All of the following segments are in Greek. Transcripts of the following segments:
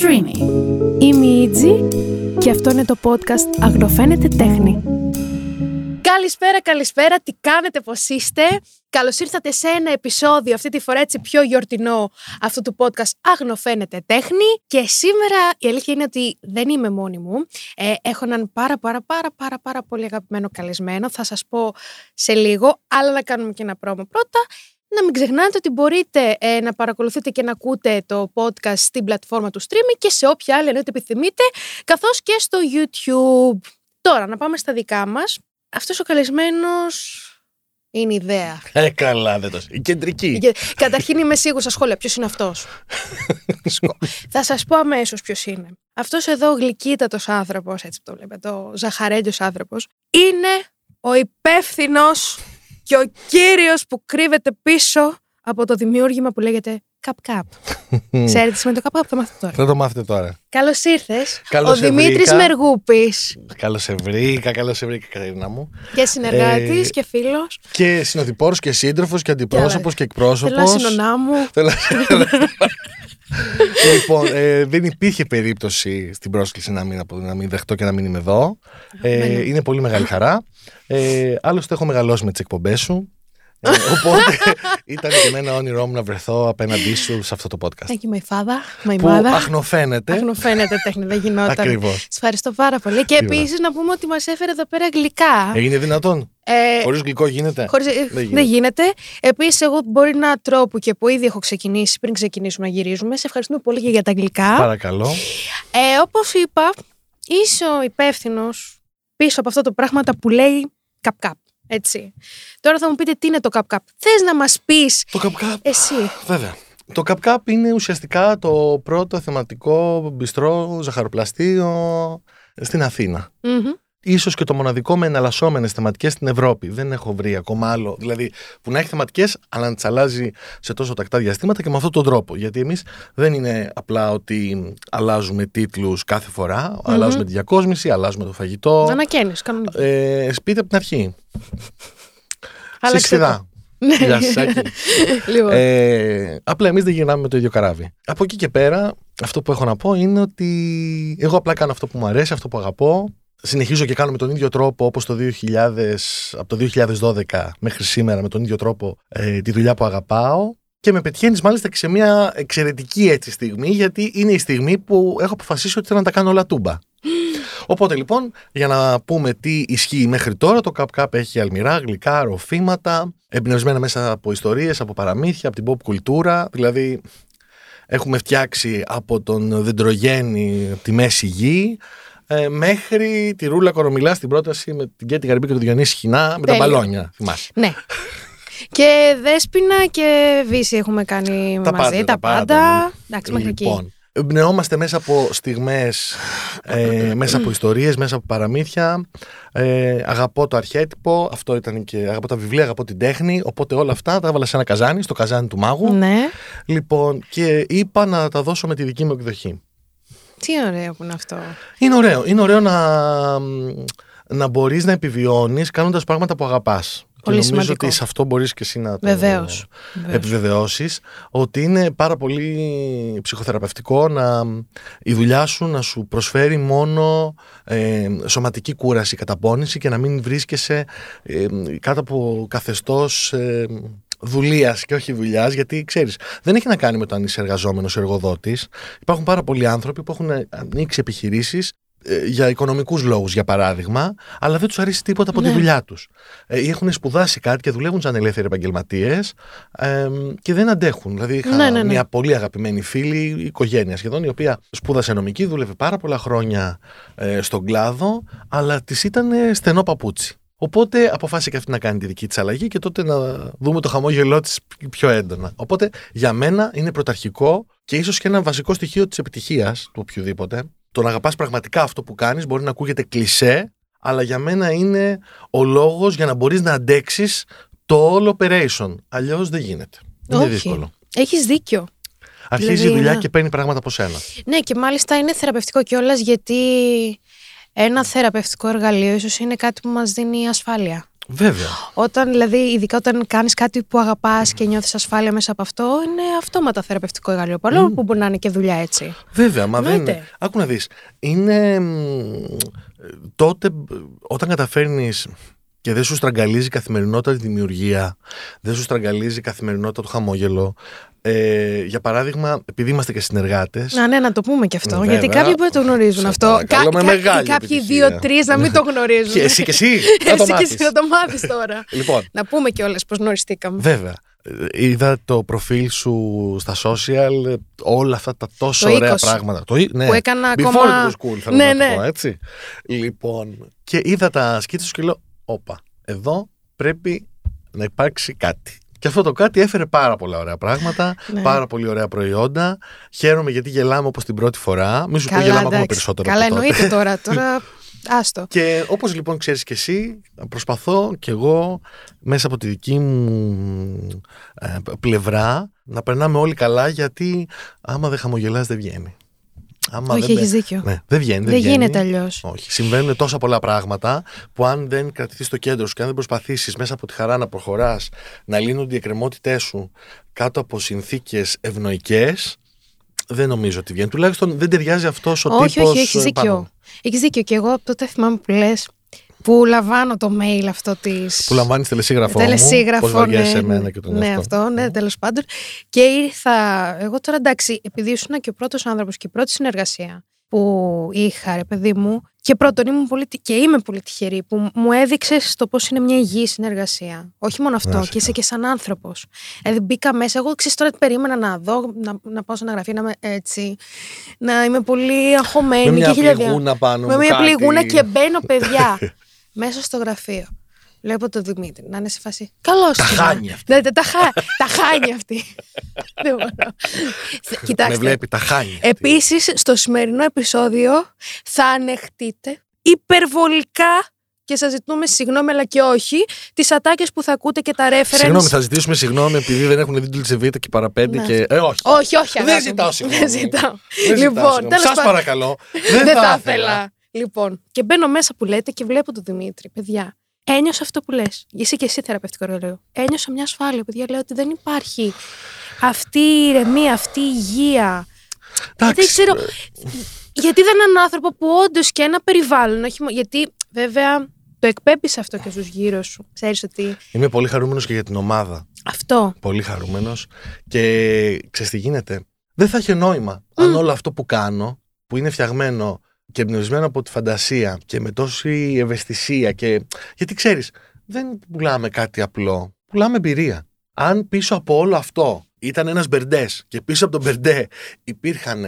Streamy. Είμαι η Ιτζη και αυτό είναι το podcast Αγνοφαίνεται Τέχνη. Καλησπέρα, καλησπέρα. Τι κάνετε, πώς είστε; Καλώς ήρθατε σε ένα επεισόδιο, αυτή τη φορά έτσι πιο γιορτινό αυτού του podcast Αγνοφαίνεται Τέχνη. Και σήμερα η αλήθεια είναι ότι δεν είμαι μόνη μου. Ε, έχω έναν πάρα πάρα πάρα πάρα πάρα πολύ αγαπημένο καλεσμένο. Θα σας πω σε λίγο, αλλά να κάνουμε και ένα πρόμο πρώτα. Να μην ξεχνάτε ότι μπορείτε ε, να παρακολουθείτε και να ακούτε το podcast στην πλατφόρμα του streaming και σε όποια άλλη εννοείται επιθυμείτε, καθώς και στο YouTube. Τώρα, να πάμε στα δικά μας. Αυτός ο καλεσμένος είναι ιδέα. Ε, καλά, δεν το Η κεντρική. Και- Καταρχήν είμαι σίγουρη στα σχόλια ποιος είναι αυτός. Θα σας πω αμέσως ποιος είναι. Αυτός εδώ ο γλυκύτατος άνθρωπος, έτσι το βλέπετε, ο ζαχαρέντιος άνθρωπος, είναι ο υπεύθυνος και ο κύριος που κρύβεται πίσω από το δημιούργημα που λέγεται Cup Cup. Ξέρετε τι σημαίνει το Cup Cup, θα μάθετε τώρα. Θα το μάθετε τώρα. Καλώς ήρθες. Καλώς Ο σε Δημήτρης βρήκα. Μεργούπης Καλώς σε βρήκα, καλώς σε βρήκα, Κατερίνα μου. και συνεργάτης Ε, και φίλος. Και συνοδοιπόρο και σύντροφος και αντιπρόσωπος και εκπρόσωπος. Θέλω να συνονά μου. λοιπόν, ε, δεν υπήρχε περίπτωση στην πρόσκληση να μην, απο- να μην δεχτώ και να μην είμαι εδώ. Ε, είναι πολύ μεγάλη χαρά. Ε, άλλωστε, έχω μεγαλώσει με τις εκπομπές σου. Ε, οπότε ήταν και εμένα όνειρό μου να βρεθώ απέναντί σου σε αυτό το podcast. Thank you, my father, my Που mother. αχνοφαίνεται. Αχνοφαίνεται τέχνη, δεν γινόταν. Ακριβώς. Σας ευχαριστώ πάρα πολύ. Και Τίποτα. επίσης να πούμε ότι μας έφερε εδώ πέρα γλυκά. Έγινε δυνατόν; Ε, Χωρίς γλυκό γίνεται; χωρίς- ε, Δεν δεν γίνεται. γίνεται. Επίσης, εγώ μπορεί να τρόπο και που ήδη έχω ξεκινήσει πριν ξεκινήσουμε να γυρίζουμε. Σε ευχαριστούμε πολύ και για τα γλυκά. Παρακαλώ. Ε, Όπως είπα, είσαι ο υπεύθυνος πίσω από αυτό το πράγματα που λέει καπ καπ. Έτσι. Τώρα θα μου πείτε τι είναι το καπ καπ. Θες να μας πεις Το καπκάπ. εσύ. Βέβαια. Το CapCap είναι ουσιαστικά το πρώτο θεματικό μπιστρό ζαχαροπλαστείο στην Αθήνα. Μμμ. Ίσως και το μοναδικό με εναλλασσόμενες θεματικές στην Ευρώπη. Δεν έχω βρει ακόμα άλλο. Δηλαδή που να έχει θεματικές αλλά να τις αλλάζει σε τόσο τακτά διαστήματα και με αυτόν τον τρόπο. Γιατί εμείς δεν είναι απλά ότι αλλάζουμε τίτλους κάθε φορά. Αλλάζουμε τη διακόσμηση, αλλάζουμε το φαγητό. Ανακαίνεις, κανονικά. Ε, σπίτι από την αρχή. Άλλαξε Σιξιδά. Ναι. Γεια σας, Σάκη. Λοιπόν. Ε, απλά εμείς δεν γυρνάμε με το ίδιο καράβι. Από εκεί και πέρα, αυτό που έχω να πω είναι ότι εγώ απλά κάνω αυτό που μου αρέσει, αυτό που αγαπώ. Συνεχίζω και κάνω με τον ίδιο τρόπο όπως το 2000, από το 2012 μέχρι σήμερα με τον ίδιο τρόπο ε, τη δουλειά που αγαπάω και με πετυχαίνεις μάλιστα και σε μια εξαιρετική έτσι στιγμή γιατί είναι η στιγμή που έχω αποφασίσει ότι θέλω να τα κάνω όλα τούμπα. Οπότε λοιπόν, για να πούμε τι ισχύει μέχρι τώρα, το Cup Cup έχει αλμυρά, γλυκά, ροφήματα, εμπνευσμένα μέσα από ιστορίες, από παραμύθια, από την pop κουλτούρα. Δηλαδή, έχουμε φτιάξει από τον δεντρογέννη από τη μέση γη ε, μέχρι τη Ρούλα Κορομιλά στην πρόταση με την Κέτη Γαρμπή και τον Διονύση Χινά με τα Τέλεια. μπαλόνια. Θυμάσαι. Ναι. Και Δέσποινα και Βύση έχουμε κάνει Τα μαζί, πάντα, τα τα πάντα, πάντα. ναι. Εντάξει, μέχρι εκεί. Λοιπόν, εμπνεόμαστε μέσα από στιγμές, ε, μέσα από ιστορίες, μέσα από παραμύθια. Ε, αγαπώ το αρχέτυπο, αυτό ήταν και αγαπώ τα βιβλία, αγαπώ την τέχνη. Οπότε όλα αυτά τα έβαλα σε ένα καζάνι, στο καζάνι του μάγου. Ναι. Λοιπόν, και είπα να τα δώσω με τη δική μου εκδοχή. Τι ωραίο που είναι αυτό. Είναι ωραίο. Είναι ωραίο να, να μπορείς να επιβιώνεις κάνοντας πράγματα που αγαπάς. Πολύ και νομίζω σημαντικό. ότι σε αυτό μπορείς και εσύ να το Βεβαίως. Βεβαίως. επιβεβαιώσεις ότι είναι πάρα πολύ ψυχοθεραπευτικό να η δουλειά σου να σου προσφέρει μόνο ε, σωματική κούραση, καταπώνηση και να μην βρίσκεσαι ε, κάτω από καθεστώς ε, δουλείας και όχι δουλειάς, γιατί ξέρεις, δεν έχει να κάνει με το αν είσαι εργαζόμενος ή εργοδότης. Υπάρχουν πάρα πολλοί άνθρωποι που έχουν ανοίξει επιχειρήσεις ε, για οικονομικούς λόγους για παράδειγμα, αλλά δεν τους αρέσει τίποτα από Ναι. τη δουλειά τους. Ε, ή έχουν σπουδάσει κάτι και δουλεύουν σαν ελεύθεροι επαγγελματίες ε, και δεν αντέχουν. Δηλαδή, είχα Ναι, ναι, ναι. μια πολύ αγαπημένη φίλη, οικογένεια σχεδόν, η οποία σπούδασε νομική, δούλευε πάρα πολλά χρόνια ε, στον κλάδο, αλλά της ήταν ε, στενό παπούτσι. Οπότε αποφάσισε και αυτή να κάνει τη δική της αλλαγή και τότε να δούμε το χαμόγελό της πιο έντονα. Οπότε για μένα είναι πρωταρχικό και ίσως και ένα βασικό στοιχείο της επιτυχίας του οποιοδήποτε. Το να αγαπάς πραγματικά αυτό που κάνεις μπορεί να ακούγεται κλισέ, αλλά για μένα είναι ο λόγος για να μπορείς να αντέξεις το όλο operation. Αλλιώς δεν γίνεται. Είναι Όχι. δύσκολο. Έχεις δίκιο. Αρχίζει Δηλαδή, η δουλειά ναι. και παίρνει πράγματα από σένα. Ναι, και μάλιστα είναι θεραπευτικό κιόλας γιατί ένα θεραπευτικό εργαλείο ίσως είναι κάτι που μας δίνει ασφάλεια. Βέβαια. Όταν, δηλαδή, ειδικά όταν κάνεις κάτι που αγαπάς και νιώθεις ασφάλεια μέσα από αυτό, είναι αυτόματα θεραπευτικό εργαλείο. Παρόλο που μπορεί να είναι και δουλειά έτσι. Βέβαια, μα δεν. Εννοείται. Άκου να δεις. Είναι. μ, Τότε, όταν καταφέρνεις και δεν σου στραγγαλίζει η καθημερινότητα τη δημιουργία, δεν σου στραγγαλίζει η καθημερινότητα το χαμόγελο. Ε, για παράδειγμα, επειδή είμαστε και συνεργάτε. Να, ναι, να το πούμε και αυτό. Ναι, γιατί βέβαια. κάποιοι μπορεί να το γνωρίζουν Σε αυτό. παρακαλώ, με μεγάλη κάποιοι επιτυχία. δύο-τρει να μην το γνωρίζουν. Και εσύ και εσύ. να το Εσύ και μάθεις. εσύ να το μάθεις τώρα. Λοιπόν, να πούμε κιόλας πώ γνωριστήκαμε. βέβαια. Ε, Είδα το προφίλ σου στα social, ε, όλα αυτά τα τόσο Το ωραία 20. πράγματα. Το, ε- ναι, Που έκανα Before ακόμα- it was cool, θέλω Ναι, να το ναι. πω, έτσι. Λοιπόν, και είδα τα σκίτσα σου και λέω, όπα, εδώ πρέπει να υπάρξει κάτι. Και αυτό το κάτι έφερε πάρα πολλά ωραία πράγματα, Ναι. πάρα πολύ ωραία προϊόντα. Χαίρομαι γιατί γελάμε όπως την πρώτη φορά. Μην σου πω Καλά, γελάμε ακόμα εντάξει. περισσότερο Καλά, από τότε. εννοείται τώρα. Τώρα, άστο. Και όπως λοιπόν ξέρεις και εσύ, προσπαθώ κι εγώ μέσα από τη δική μου ε, πλευρά να περνάμε όλοι καλά γιατί άμα δεν χαμογελάς δεν βγαίνει. Άμα Όχι, δεν... έχεις δίκιο. Ναι, δεν βγαίνει. Δεν, Δεν βγαίνει. γίνεται αλλιώς. Όχι. Συμβαίνουν τόσα πολλά πράγματα που αν δεν κρατηθείς στο κέντρο σου και αν δεν προσπαθήσεις μέσα από τη χαρά να προχωράς, να λύνονται οι εκκρεμότητές σου κάτω από συνθήκες ευνοϊκές, δεν νομίζω ότι βγαίνει. Τουλάχιστον δεν ταιριάζει αυτός ο Όχι, τύπος. όχι, έχει δίκιο. Έχεις δίκιο. Και εγώ από τότε θυμάμαι που λες που λαμβάνω το mail αυτό τη. Που λαμβάνεις τελεσίγραφο. Τελεσίγραφο, Μου, πώς βαριέσαι ναι, εμένα και τον ναι, εαυτό. αυτό, ναι, τέλος πάντων. Και ήρθα. Εγώ τώρα εντάξει, επειδή ήσουν και ο πρώτος άνθρωπος και η πρώτη συνεργασία που είχα, ρε παιδί μου, και πρώτον ήμουν πολύ, τυ- και είμαι πολύ τυχερή που μου έδειξες το πώς είναι μια υγιή συνεργασία. Όχι μόνο αυτό, Να και είσαι είσαι και σαν άνθρωπος. Δηλαδή μπήκα μέσα. Εγώ ξέρεις τώρα τι περίμενα να δω, να, να πάω σε ένα γραφείο, να είμαι έτσι, να είμαι πολύ αγχωμένη Με μια και χίλια δυο- πληγούνα πάνω με μου, μια κάτι. πληγούνα και μπαίνω, παιδιά, μέσα στο γραφείο. Βλέπω τον Δημήτρη να είναι σε φάση. Καλώς Τα χάνει αυτή. Ναι, τα, τα, χα... τα χάνει αυτή. Δεν μπορώ. Με Κοιτάξτε. βλέπει, τα χάνει. αυτή. Επίσης, στο σημερινό επεισόδιο θα ανεχτείτε υπερβολικά και σας ζητούμε συγγνώμη, αλλά και όχι, τις ατάκες που θα ακούτε και τα reference. Συγγνώμη, θα ζητήσουμε συγγνώμη επειδή δεν έχουν δει την Λιτσεβίτα και παραπέντε Ναι. και. Ε, όχι. Όχι, όχι, Δεν αγάπη ζητάω μου. συγγνώμη. Δεν ζητάω. Δεν ζητάω λοιπόν, συγγνώμη. τέλος Σας πάντων. παρακαλώ. Δεν θα ήθελα. Λοιπόν, και μπαίνω μέσα που λέτε και βλέπω τον Δημήτρη. Παιδιά, ένιωσα αυτό που λες. Είσαι και εσύ θεραπευτικό εργαλείο. Ένιωσα μια ασφάλεια, παιδιά. Λέω ότι δεν υπάρχει αυτή η ηρεμία, αυτή η υγεία. Γιατί Εντάξει, ξέρω. Γιατί δεν είναι έναν άνθρωπο που όντως και ένα περιβάλλον. Όχι, μο- γιατί βέβαια το εκπέμπει αυτό και στους γύρω σου. Ξέρεις ότι Είμαι πολύ χαρούμενος και για την ομάδα. αυτό. Πολύ χαρούμενος. Και ξέρεις τι γίνεται. Δεν θα είχε νόημα αν όλο αυτό που κάνω, που είναι φτιαγμένο και εμπνευσμένο από τη φαντασία και με τόση ευαισθησία και. Γιατί ξέρεις, δεν πουλάμε κάτι απλό. Πουλάμε εμπειρία. Αν πίσω από όλο αυτό ήταν ένας μπερντές και πίσω από τον μπερντέ υπήρχαν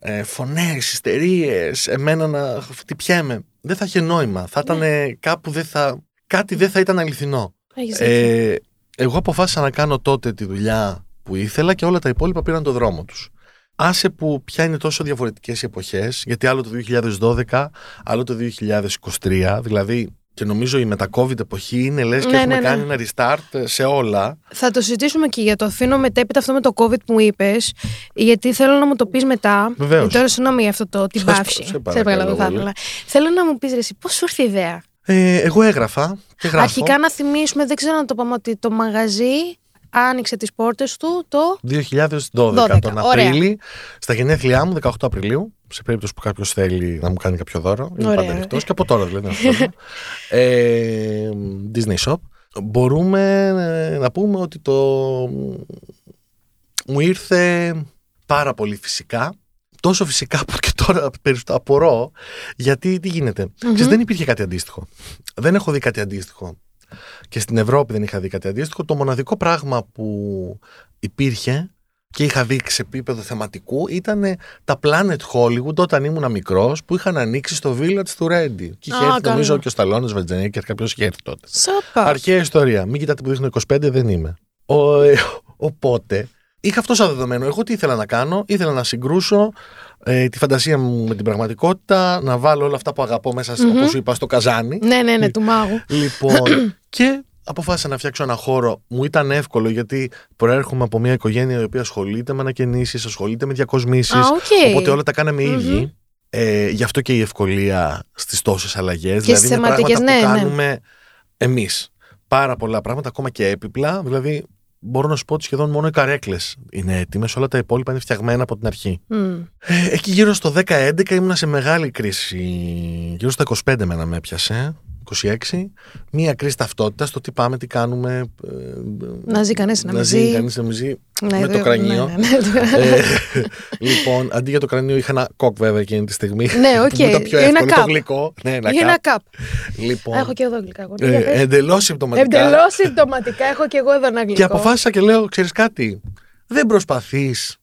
ε, φωνές, ιστερίες, εμένα να χτυπιέμαι, δεν θα είχε νόημα. Θα ήταν κάπου δεν θα. Κάτι δεν θα ήταν αληθινό. Έχεις δίκιο. Ε, εγώ αποφάσισα να κάνω τότε τη δουλειά που ήθελα και όλα τα υπόλοιπα πήραν το δρόμο τους. Άσε που πια είναι τόσο διαφορετικές οι εποχές, γιατί άλλο το 2012, άλλο το 2023, δηλαδή και νομίζω η μετα-COVID εποχή είναι λες και Ναι, έχουμε ναι, ναι. κάνει ένα restart σε όλα. Θα το συζητήσουμε και για το αφήνω μετέπειτα αυτό με το COVID που μου είπες, γιατί θέλω να μου το πεις μετά. Βεβαίως. Ε, Τώρα συγγνώμη για αυτό το την Σας- παύση. σε παρακαλώ δεν θα πολύ. ήθελα. Θέλω να μου πεις ρε, εσύ, πώς σου ήρθε η ιδέα; Ε, εγώ έγραφα και γράφω. Αρχικά να θυμίσουμε, δεν ξέρω να το πάμε ότι το μαγαζί άνοιξε τις πόρτες του το. 2012, 12, τον ωραία. Απρίλη, στα γενέθλιά μου, 18 Απριλίου, σε περίπτωση που κάποιος θέλει να μου κάνει κάποιο δώρο. Είναι Ωραία. πάντα ανοιχτός και από τώρα δηλαδή. να σου πω. ε, Disney Shop. Μπορούμε ε, να πούμε ότι το μου ήρθε πάρα πολύ φυσικά. Τόσο φυσικά που και τώρα περισσότερο απορώ γιατί τι γίνεται. Ξέρεις, δεν υπήρχε κάτι αντίστοιχο. Δεν έχω δει κάτι αντίστοιχο. Και στην Ευρώπη δεν είχα δει κάτι αντίστοιχο. Το μοναδικό πράγμα που υπήρχε και είχα δει σε επίπεδο θεματικού ήταν τα Planet Hollywood όταν ήμουν μικρός που είχαν ανοίξει στο Village του Ρέντι. Και είχε Α, έρθει καλά. νομίζω και ο Σταλόνε Βατζενέκερ, κάποιος είχε έρθει τότε. Σοπα. Αρχαία ιστορία. Μην κοιτάτε που δείχνω 25, δεν είμαι. Ο, ε, οπότε, είχα αυτό σαν δεδομένο. Εγώ τι ήθελα να κάνω, ήθελα να συγκρούσω ε, τη φαντασία μου με την πραγματικότητα, να βάλω όλα αυτά που αγαπώ μέσα, mm όπως σου είπα, στο καζάνι. Ναι, ναι, ναι, του μάγου. Λοιπόν, και αποφάσισα να φτιάξω ένα χώρο. Μου ήταν εύκολο γιατί προέρχομαι από μια οικογένεια η οποία ασχολείται με ανακαινήσεις, ασχολείται με διακοσμήσεις. Α, οκ. Οπότε όλα τα κάναμε οι ίδιοι. Ε, γι' αυτό και η ευκολία στις τόσες αλλαγές. Δηλαδή στις είναι πράγματα θεματικές, που ναι, ναι. κάνουμε εμείς. πάρα πολλά πράγματα, ακόμα και έπιπλα. Δηλαδή, μπορώ να σου πω ότι σχεδόν μόνο οι καρέκλες είναι έτοιμες. Όλα τα υπόλοιπα είναι φτιαγμένα από την αρχή. Μμ. Ε, εκεί γύρω στο 10-11 ήμουνα σε μεγάλη κρίση. Γύρω στα 25 μένα με έπιασε. 26. Μία κρίση ταυτότητας στο τι πάμε, τι κάνουμε. ε, Να ζει κανείς να να μην ζει ζει. κανείς να μην ζει. Ναι, με το δε- κρανίο. ναι, ναι, ναι. Ε, λοιπόν, αντί για το κρανίο είχα ένα κοκ βέβαια εκείνη τη στιγμή. Ναι, οκ. Που ήταν πιο Ένα εύκολο το cap. γλυκό. Ναι, ένα Ή ένα cap. cap. Λοιπόν, Α, Έχω και εδώ γλυκά. εγώ. ε, Για πες. εντελώς συμπτωματικά. Εντελώς συμπτωματικά έχω και εγώ εδώ ένα γλυκό. Και αποφάσισα και λέω, ξέρεις κάτι, δεν προσπαθείς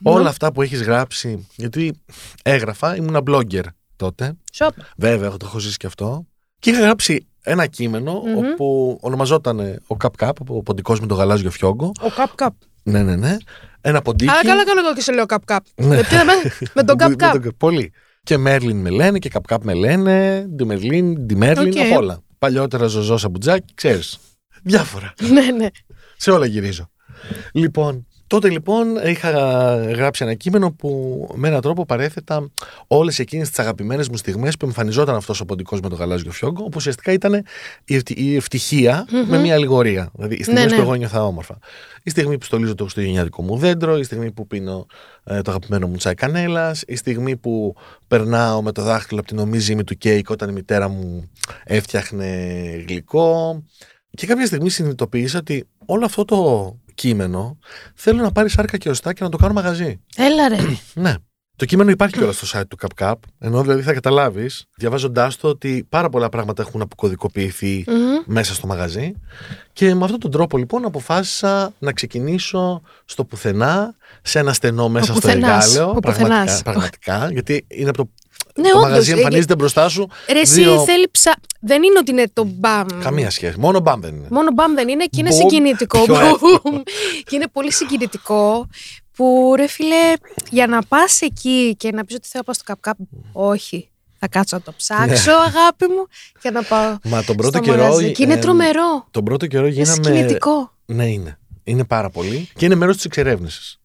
Ναι. όλα αυτά που έχεις γράψει, γιατί έγραφα, ήμουν blogger τότε, Σοπ. βέβαια το έχω ζήσει και αυτό, και είχα γράψει ένα κείμενο Μμμ. όπου ονομαζόταν ο Καπ Καπ, ο ποντικός με το γαλάζιο φιόγκο, Ο καπ καπ. ναι ναι ναι, ένα ποντίκι. Αλλά καλά κάνω εγώ και σε λέω καπ καπ. Ναι. Με ποιο- με- Με τον καπ Με καπ. τον- Πολύ. Και Μέρλιν με λένε και Καπ Καπ με λένε, Ντι Μερλίν, Ντι Μέρλιν, Οκ. απ' όλα. Παλιότερα Ζωζό Σαμπουτζάκη, ξέρεις. Διάφορα. Ναι, ναι. Σε όλα γυρίζω. Λοιπόν, τότε λοιπόν είχα γράψει ένα κείμενο που με έναν τρόπο παρέθετα όλες εκείνες τις αγαπημένες μου στιγμές που εμφανιζόταν αυτός ο ποντικός με το γαλάζιο φιόγκο, που ουσιαστικά ήταν η, ευτι- η ευτυχία Μμμ. με μια αλληγορία. Δηλαδή, οι στιγμές Ναι, ναι. που εγώ νιώθα όμορφα. Η στιγμή που στολίζω το χριστουγεννιάτικο μου δέντρο, η στιγμή που πίνω ε, το αγαπημένο μου τσάι κανέλας, η στιγμή που περνάω με το δάχτυλο από την ομή ζύμη του κέικ όταν η μητέρα μου έφτιαχνε γλυκό. Και κάποια στιγμή συνειδητοποίησα ότι όλο αυτό το κείμενο θέλω να πάρεις σάρκα και οστά και να το κάνω μαγαζί. Έλα ρε. Ναι. Το κείμενο υπάρχει κιόλας στο site του CapCap, ενώ δηλαδή θα καταλάβεις, διαβάζοντάς το, ότι πάρα πολλά πράγματα έχουν αποκωδικοποιηθεί Μμμ. μέσα στο μαγαζί. Και με αυτόν τον τρόπο λοιπόν αποφάσισα να ξεκινήσω στο πουθενά, σε ένα στενό μέσα στο πουθενάς, εργάλεο. ο Πραγματικά, πουθενάς. πραγματικά, γιατί είναι από το, Ναι, το όντως. μαγαζί Ε, εμφανίζεται μπροστά σου. Ρε, εσύ δύο- θέλει ψα... Δεν είναι ότι είναι το μπαμ. Καμία σχέση. Μόνο μπαμ δεν είναι. Μόνο μπαμ δεν είναι και είναι Μπουμ, συγκινητικό. πιο Μπουμ. και είναι πολύ συγκινητικό που ρε φίλε, για να πας εκεί και να πεις ότι θέλω να πάω στο καπ καπ, όχι. Θα κάτσω να το ψάξω, αγάπη μου, και να πάω Μα τον πρώτο στο καιρό. μαγαζί. Και είναι ε, τρομερό. Τον πρώτο καιρό Είναι γίναμε. συγκινητικό. Ναι, είναι. Είναι πάρα πολύ. Και είναι μέρος της εξερεύνησης.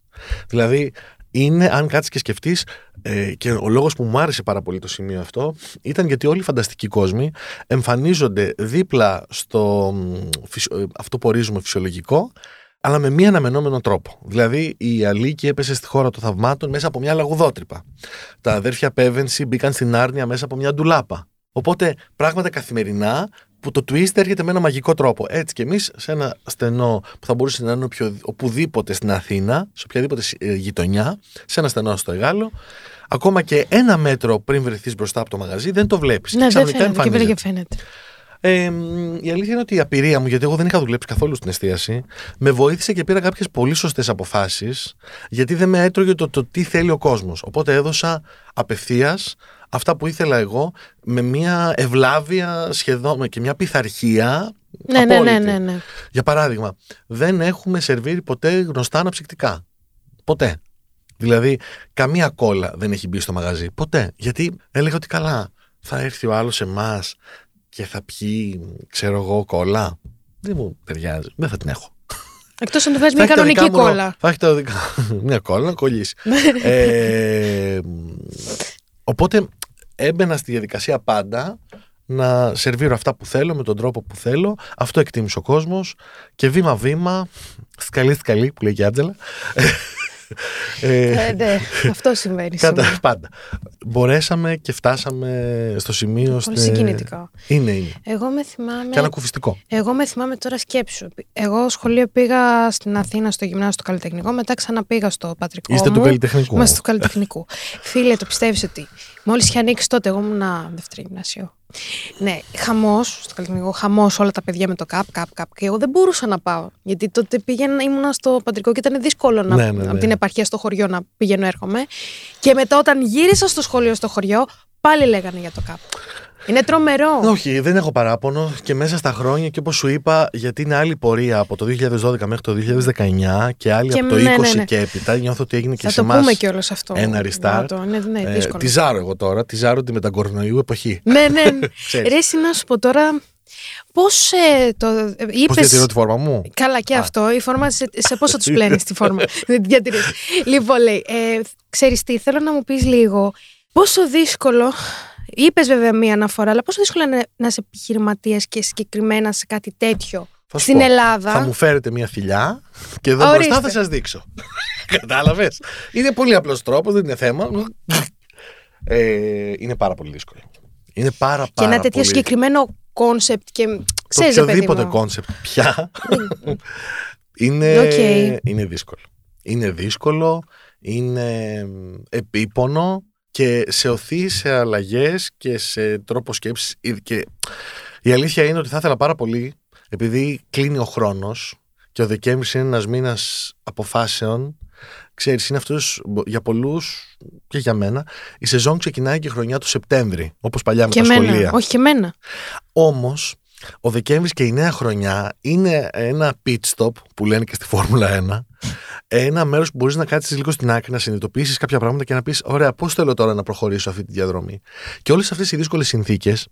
Δηλαδή, είναι, αν κάτσεις και σκεφτείς, ε, και ο λόγος που μου άρεσε πάρα πολύ το σημείο αυτό ήταν γιατί όλοι οι φανταστικοί κόσμοι εμφανίζονται δίπλα στο μ, φυσιο- ε, αυτό που ορίζουμε φυσιολογικό, αλλά με μία αναμενόμενο τρόπο. Δηλαδή, η Αλίκη έπεσε στη χώρα των θαυμάτων μέσα από μια λαγουδότρυπα. Τα αδέρφια Πέβενση μπήκαν στην άρνια μέσα από μια ντουλάπα. Οπότε, πράγματα καθημερινά που το twist έρχεται με ένα μαγικό τρόπο. Έτσι και εμείς σε ένα στενό που θα μπορούσε να είναι οποιο- οπουδήποτε στην Αθήνα, σε οποιαδήποτε συ- ε, γειτονιά, σε ένα στενό στο Εγάλο, ακόμα και ένα μέτρο πριν βρεθείς μπροστά από το μαγαζί, δεν το βλέπεις. Ναι, δεν φαίνεται. Και πέρα και φαίνεται. Ε, μ, η αλήθεια είναι ότι η απειρία μου, γιατί εγώ δεν είχα δουλέψει καθόλου στην εστίαση, με βοήθησε και πήρα κάποιες πολύ σωστές αποφάσεις, γιατί δεν με έτρωγε το, το τι θέλει ο κόσμος. Οπότε έδωσα απευθείας αυτά που ήθελα εγώ, με μια ευλάβεια σχεδόν με και μια πειθαρχία. Ναι, ναι, ναι, απόλυτη. ναι, ναι. Για παράδειγμα, δεν έχουμε σερβίρει ποτέ γνωστά αναψυκτικά. Ποτέ. Δηλαδή, καμία κόλλα δεν έχει μπει στο μαγαζί. Ποτέ. Γιατί έλεγα ότι καλά, θα έρθει ο άλλος εμάς και θα πιει, ξέρω εγώ, κόλλα. Δεν μου ταιριάζει. Δεν θα την έχω. Εκτός αν του βγάζει Θα μια έχει τα δικά κανονική μου- κόλλα. Θα έχει τα δικά Μια κόλλα να κολλήσει. ε, οπότε έμπαινα στη διαδικασία πάντα να σερβίρω αυτά που θέλω με τον τρόπο που θέλω. Αυτό εκτίμησε ο κόσμος και βήμα-βήμα, σκαλί σκαλί που λέει και η Άντζελα. Ε, Ε, ναι, αυτό συμβαίνει. Κατά σήμερα. πάντα. Μπορέσαμε και φτάσαμε στο σημείο. Πολύ ώστε- συγκινητικό. Είναι, είναι. Εγώ με θυμάμαι. Και ανακουφιστικό. Εγώ με θυμάμαι τώρα σκέψου. Εγώ σχολείο πήγα στην Αθήνα στο γυμνάσιο του καλλιτεχνικό, μετά ξαναπήγα στο πατρικό. Είστε μου. του καλλιτεχνικού. Είμαστε του καλλιτεχνικού. Φίλε, το πιστεύεις ότι μόλις είχε ανοίξει τότε, εγώ ήμουν δεύτερη γυμνάσιο. Ναι, χαμός στο καλλιτεχνικό, χαμός όλα τα παιδιά με το καπ, καπ, καπ. Και εγώ δεν μπορούσα να πάω. Γιατί τότε πήγαινα, ήμουνα στο πατρικό και ήταν δύσκολο να, Ναι, ναι, ναι. από την επαρχία στο χωριό να πηγαίνω έρχομαι. Και μετά όταν γύρισα στο σχολείο στο χωριό, πάλι λέγανε για το καπ. Είναι τρομερό. Όχι, δεν έχω παράπονο και μέσα στα χρόνια και όπως σου είπα, γιατί είναι άλλη πορεία από το 2012 μέχρι το 2019 και άλλη Και από το ναι, 20 ναι, ναι. και έπειτα, νιώθω ότι έγινε και Θα σε το εμάς πούμε κιόλας αυτό. ένα restart. Να το- Είναι, ναι, Ε, δύσκολο. τη ζάρω εγώ τώρα, τη ζάρω τη μεταγκορνοϊού εποχή. ναι, ναι. ναι. Ξέρεις. Ρε, εσύ να σου πω τώρα, πώς ε, το ε, Πώς είπες... διατηρώ τη φόρμα μου; Καλά και Α. αυτό. Η φόρμα σε, σε πόσο τους πλένεις τη φόρμα; Δεν τη διατηρείς. λοιπόν, λέει, ε, ξέρεις τι, θέλω να μου πεις λίγο πόσο δύσκολο Είπες βέβαια μία αναφορά, αλλά πόσο δύσκολο είναι να είσαι επιχειρηματίας και συγκεκριμένα σε κάτι τέτοιο Θα σου στην πω, Ελλάδα. Θα μου φέρετε μια θηλιά και εδώ Ορίστε. μπροστά θα σας δείξω. Κατάλαβες; Είναι πολύ απλός τρόπος, δεν είναι θέμα. Ε, είναι πάρα πολύ δύσκολο. Είναι πάρα και πάρα ένα τέτοιο πολύ συγκεκριμένο concept και Το ξέρεις ρε παιδί οποιοδήποτε μου. concept πια είναι, Οκ. είναι δύσκολο. Είναι δύσκολο, είναι επίπονο και σε οθεί σε αλλαγές και σε τρόπος σκέψης. Και η αλήθεια είναι ότι θα ήθελα πάρα πολύ, επειδή κλείνει ο χρόνος και ο Δεκέμβρης είναι ένας μήνας αποφάσεων, ξέρεις, είναι αυτός για πολλούς και για μένα, η σεζόν ξεκινάει και η χρονιά του Σεπτέμβρη, όπως παλιά με Και τα εμένα. σχολεία. Όχι και εμένα. Όμως, ο Δεκέμβρης και η νέα χρονιά είναι ένα pit stop που λένε και στη Φόρμουλα 1. Ένα μέρος που μπορείς να κάτσεις λίγο στην άκρη, να συνειδητοποιήσεις κάποια πράγματα και να πεις: Ωραία, πώς θέλω τώρα να προχωρήσω αυτή τη διαδρομή. Και όλες αυτές οι δύσκολες συνθήκες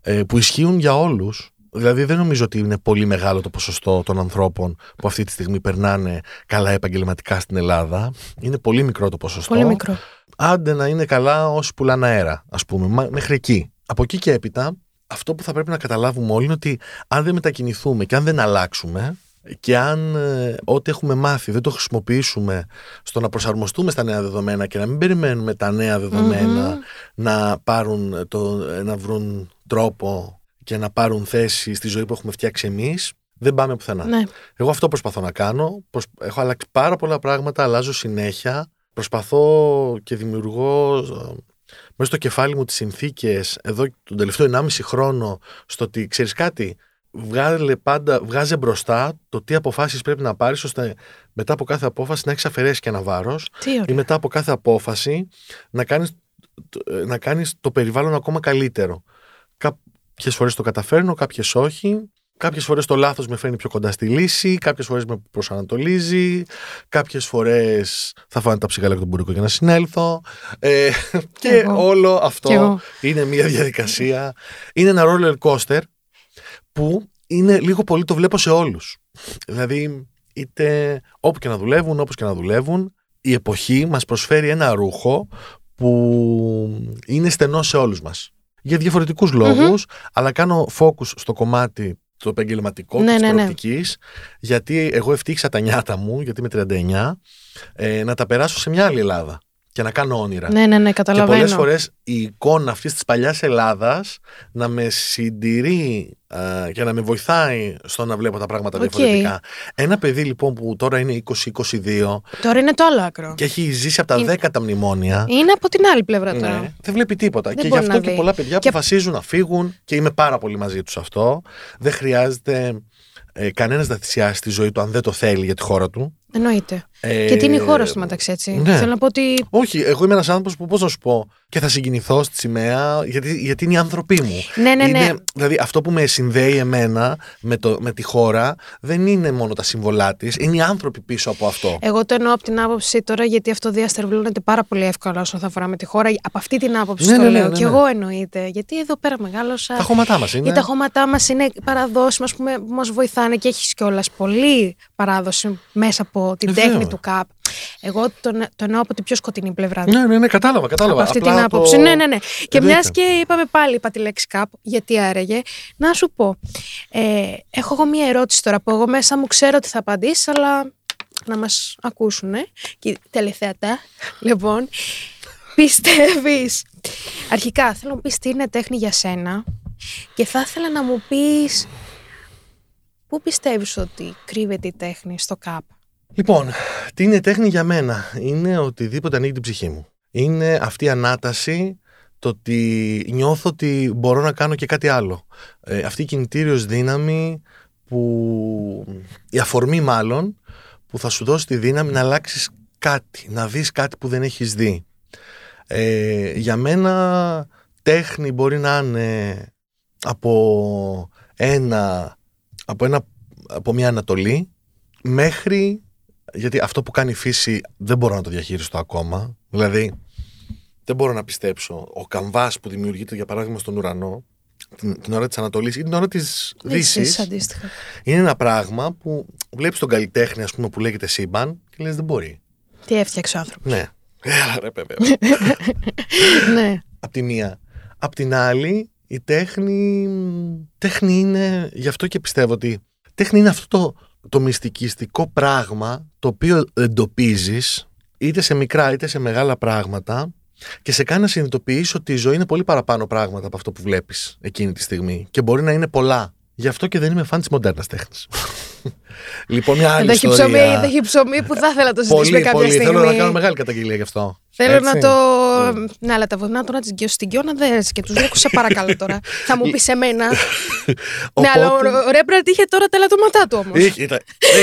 ε, που ισχύουν για όλους. Δηλαδή, δεν νομίζω ότι είναι πολύ μεγάλο το ποσοστό των ανθρώπων που αυτή τη στιγμή περνάνε καλά επαγγελματικά στην Ελλάδα. Είναι πολύ μικρό το ποσοστό. Πολύ μικρό. Άντε να είναι καλά όσοι πουλάνε αέρα, ας πούμε, μα- μέχρι εκεί. Από εκεί και έπειτα, αυτό που θα πρέπει να καταλάβουμε όλοι είναι ότι αν δεν μετακινηθούμε και αν δεν αλλάξουμε και αν ε, ό,τι έχουμε μάθει δεν το χρησιμοποιήσουμε στο να προσαρμοστούμε στα νέα δεδομένα και να μην περιμένουμε τα νέα δεδομένα Μμμ. να πάρουν το, ε, να βρουν τρόπο και να πάρουν θέση στη ζωή που έχουμε φτιάξει εμείς, δεν πάμε πουθενά. Ναι. Εγώ αυτό προσπαθώ να κάνω. Προσ- Έχω αλλάξει πάρα πολλά πράγματα, αλλάζω συνέχεια. Προσπαθώ και δημιουργώ ε, μέσα στο κεφάλι μου τις συνθήκες εδώ τον τελευταίο 1,5 χρόνο στο ότι ξέρεις κάτι, βγάλε πάντα, βγάζε μπροστά το τι αποφάσεις πρέπει να πάρεις ώστε μετά από κάθε απόφαση να έχεις αφαιρέσεις και ένα βάρος Τι ή ωραία. μετά από κάθε απόφαση να κάνεις, το- να κάνεις το περιβάλλον ακόμα καλύτερο. Κάποιες φορές το καταφέρνω, κάποιες όχι. Κάποιες φορές το λάθος με φέρνει πιο κοντά στη λύση, κάποιες φορές με προσανατολίζει, κάποιες φορές θα φάνε τα ψυγάλια και τον μπουρίκο για να συνέλθω. Ε, και εγώ. όλο αυτό Κι εγώ. είναι μια διαδικασία. Είναι ένα roller coaster που είναι λίγο πολύ το βλέπω σε όλους. Δηλαδή, είτε όπου και να δουλεύουν, όπως και να δουλεύουν, η εποχή μας προσφέρει ένα ρούχο που είναι στενό σε όλους μας. Για διαφορετικούς λόγους, αλλά κάνω focus στο κομμάτι το επαγγελματικό Ναι, της ναι, ναι. προοπτικής, γιατί εγώ ευτύχησα τα νιάτα μου, γιατί είμαι 39, ε, να τα περάσω σε μια άλλη Ελλάδα και να κάνω όνειρα. Ναι, ναι, ναι, Και καταλαβαίνω. πολλές φορές η εικόνα αυτής της παλιάς Ελλάδας να με συντηρεί ε, και να με βοηθάει στο να βλέπω τα πράγματα Οκ. διαφορετικά. Ένα παιδί λοιπόν που τώρα είναι 20-22 Τώρα είναι το άλλο άκρο. και έχει ζήσει από τα Είναι- 10 τα μνημόνια. Είναι από την άλλη πλευρά τώρα. Ναι, δεν βλέπει τίποτα. Δεν και γι' μπορεί αυτό να και δει. πολλά παιδιά Και- αποφασίζουν να φύγουν και είμαι πάρα πολύ μαζί τους αυτό. Δεν χρειάζεται ε, κανένας να θυσιάσει τη ζωή του αν δεν το θέλει για τη χώρα του. Εννοείται. Ε, Και τι είναι η χώρα στο μεταξύ, έτσι. ναι. Θέλω να πω ότι. Όχι, εγώ είμαι ένας άνθρωπος που πώς να σου πω και θα συγκινηθώ στη σημαία γιατί, γιατί είναι οι άνθρωποι μου. Ναι, ναι, ναι. Είναι, δηλαδή αυτό που με συνδέει εμένα με, το, με τη χώρα δεν είναι μόνο τα συμβολά της, είναι οι άνθρωποι πίσω από αυτό. Εγώ το εννοώ από την άποψη τώρα, γιατί αυτό διαστερβλώνεται πάρα πολύ εύκολα όσον αφορά με τη χώρα. Από αυτή την άποψη Ναι, το ναι, ναι, λέω. ναι, Και ναι. εγώ εννοείται. Γιατί εδώ πέρα μεγάλωσα. τα χώματά μας είναι. Γιατί τα χώματά μας είναι παραδόσιμα, ας πούμε, που μας βοηθάνε και έχεις κιόλας πολύ παράδοση μέσα από την Βεβαίως. τέχνη του ΚΑΠ. Εγώ το, το εννοώ από την πιο σκοτεινή πλευρά. Ναι, ναι, ναι, κατάλαβα, κατάλαβα. Από αυτή Απλά την το- άποψη. Ναι, ναι, ναι. Και μιας Εννοείται. και είπαμε πάλι, είπα τη λέξη ΚΑΠ, γιατί άραγε, να σου πω. Ε, έχω εγώ μια ερώτηση τώρα που εγώ μέσα μου ξέρω ότι θα απαντήσεις, αλλά να μας ακούσουν. Ε. Και τελεθέατα. Λοιπόν, πιστεύεις. Αρχικά θέλω να μου πεις τι είναι τέχνη για σένα και θα ήθελα να μου πεις πού πιστεύεις ότι κρύβεται η τέχνη στο ΚΑΠ; Λοιπόν, τι είναι τέχνη για μένα; Είναι οτιδήποτε ανοίγει την ψυχή μου. Είναι αυτή η ανάταση, το ότι νιώθω ότι μπορώ να κάνω και κάτι άλλο. Ε, αυτή η κινητήριος δύναμη που... η αφορμή μάλλον που θα σου δώσει τη δύναμη να αλλάξεις κάτι, να δεις κάτι που δεν έχεις δει. Ε, για μένα τέχνη μπορεί να είναι από ένα, από ένα από μια Ανατολή μέχρι γιατί αυτό που κάνει η φύση δεν μπορώ να το διαχειριστώ ακόμα δηλαδή δεν μπορώ να πιστέψω ο καμβάς που δημιουργείται για παράδειγμα στον ουρανό την, την ώρα της Ανατολής ή την ώρα της Δύσης Εσείς αντίστοιχα. είναι ένα πράγμα που βλέπεις τον καλλιτέχνη ας πούμε που λέγεται σύμπαν και λες δεν μπορεί Τι έφτιαξε ο άνθρωπος. ναι Έλα ρε παιδί ναι. Απ' τη μία. Απ' την άλλη, η τέχνη, τέχνη είναι, γι' αυτό και πιστεύω ότι τέχνη είναι αυτό το, το μυστικιστικό πράγμα το οποίο εντοπίζεις είτε σε μικρά είτε σε μεγάλα πράγματα και σε κάνει να συνειδητοποιήσει ότι η ζωή είναι πολύ παραπάνω πράγματα από αυτό που βλέπεις εκείνη τη στιγμή. Και μπορεί να είναι πολλά. Γι' αυτό και δεν είμαι φαν της μοντέρνας τέχνης. λοιπόν, μια άλλη Δεν έχει ιστορία. ψωμί, δεν έχει ψωμί που θα ήθελα να το συζητήσουμε Πολύ, κάποια πολύ. στιγμή. Θέλω να κάνω μεγάλη καταγγελία γι' αυτό. Θέλω Έτσι. να το. Ναι, αλλά τα βουνά τώρα της γκαίου στην Κιώνα δεν και τους λέω σε παρακαλώ τώρα. θα μου πεις εμένα. ναι, αλλά ο, Οπότε- ο Ρέμπραντ είχε τώρα τα ελαττώματά του όμως. Είχε, ήταν.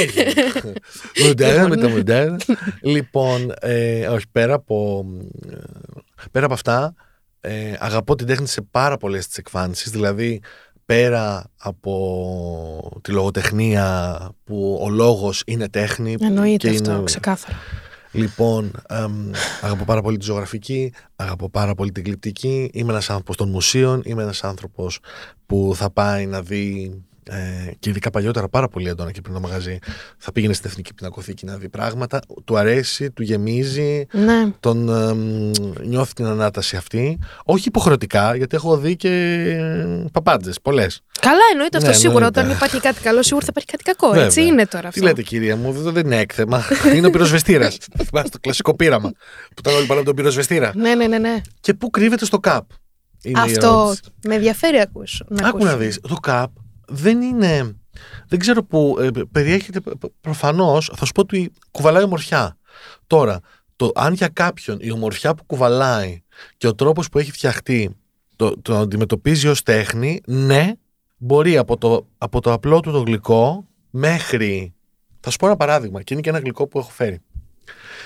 είχε. Μοντέρνα με τα μοντέρνα. Λοιπόν, ε, όχι, πέρα από, ε, πέρα από αυτά, ε, αγαπώ την τέχνη σε πάρα πολλές τις εκφάνσεις. Δηλαδή, πέρα από τη λογοτεχνία που ο λόγος είναι τέχνη Εννοείται και αυτό, είναι ξεκάθαρα. Λοιπόν, εμ, αγαπώ πάρα πολύ τη ζωγραφική, αγαπώ πάρα πολύ την κλειπτική. Είμαι ένας άνθρωπος των μουσείων, είμαι ένας άνθρωπος που θα πάει να δει ε, και ειδικά παλιότερα πάρα πολύ έντονα και πριν το μαγαζί θα πήγαινε στην Εθνική Πινακοθήκη να δει πράγματα. Του αρέσει, του γεμίζει, Ναι. τον εμ, νιώθει την ανάταση αυτή. Όχι υποχρεωτικά, γιατί έχω δει και ε, παπάντζες, πολλές. Καλά, εννοείται αυτό Ναι, σίγουρα. εννοείται. Όταν υπάρχει κάτι καλό, σίγουρα θα υπάρχει κάτι κακό. Βέβαια. Έτσι είναι τώρα αυτό. Τι λέτε, κυρία μου, αυτό δεν είναι έκθεμα. είναι ο πυροσβεστήρας. Θυμάστε το κλασικό πείραμα. Που ήταν όλοι πάνω από τον πυροσβεστήρα. Ναι, ναι, ναι. ναι. Και πού κρύβεται στο ΚΑΠ. Είναι η Αυτό ερώτηση. με ενδιαφέρει ακούς, να Άκου να ακούσω. δεις, το ΚΑΠ δεν είναι, δεν ξέρω που ε, περιέχεται π- προφανώς, θα σου πω ότι κουβαλάει ομορφιά. Τώρα, το, αν για κάποιον η ομορφιά που κουβαλάει και ο τρόπος που έχει φτιαχτεί το, το αντιμετωπίζει ως τέχνη, ναι, μπορεί από το, από το απλό του το γλυκό μέχρι, θα σου πω ένα παράδειγμα και είναι και ένα γλυκό που έχω φέρει.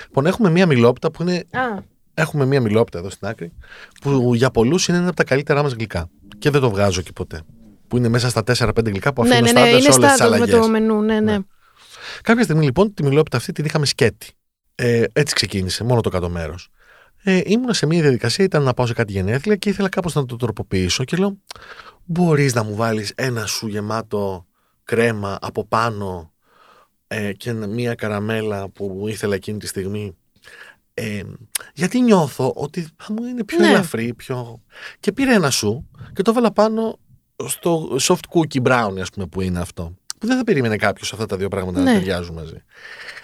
Λοιπόν, έχουμε μία μιλόπιτα που είναι Α, Έχουμε μία μιλόπιτα εδώ στην άκρη, που για πολλούς είναι ένα από τα καλύτερά μας γλυκά. Και δεν το βγάζω και ποτέ. Που είναι μέσα στα 4-5 γλυκά που ναι, αφήνω ναι, ναι, στάνταρ είναι σε όλες τις στάνταρ με αλλαγές. το μενού, ναι, ναι. Ναι. Κάποια στιγμή λοιπόν τη μιλόπιτα αυτή την είχαμε σκέτη. Ε, έτσι ξεκίνησε, μόνο το κάτω μέρος. Ε, ήμουνα σε μια διαδικασία, ήταν να πάω σε κάτι γενέθλια και ήθελα κάπως να το τροποποιήσω και λέω μπορείς να μου βάλεις ένα σου γεμάτο κρέμα από πάνω ε, και μια καραμέλα που ήθελα εκείνη τη στιγμή ε, γιατί νιώθω ότι θα μου είναι πιο Ναι. ελαφρύ πιο... και πήρε ένα σου και το έβαλα πάνω στο soft cookie brownie ας πούμε που είναι αυτό που δεν θα περίμενε κάποιος αυτά τα δύο πράγματα να Ναι. ταιριάζουν μαζί.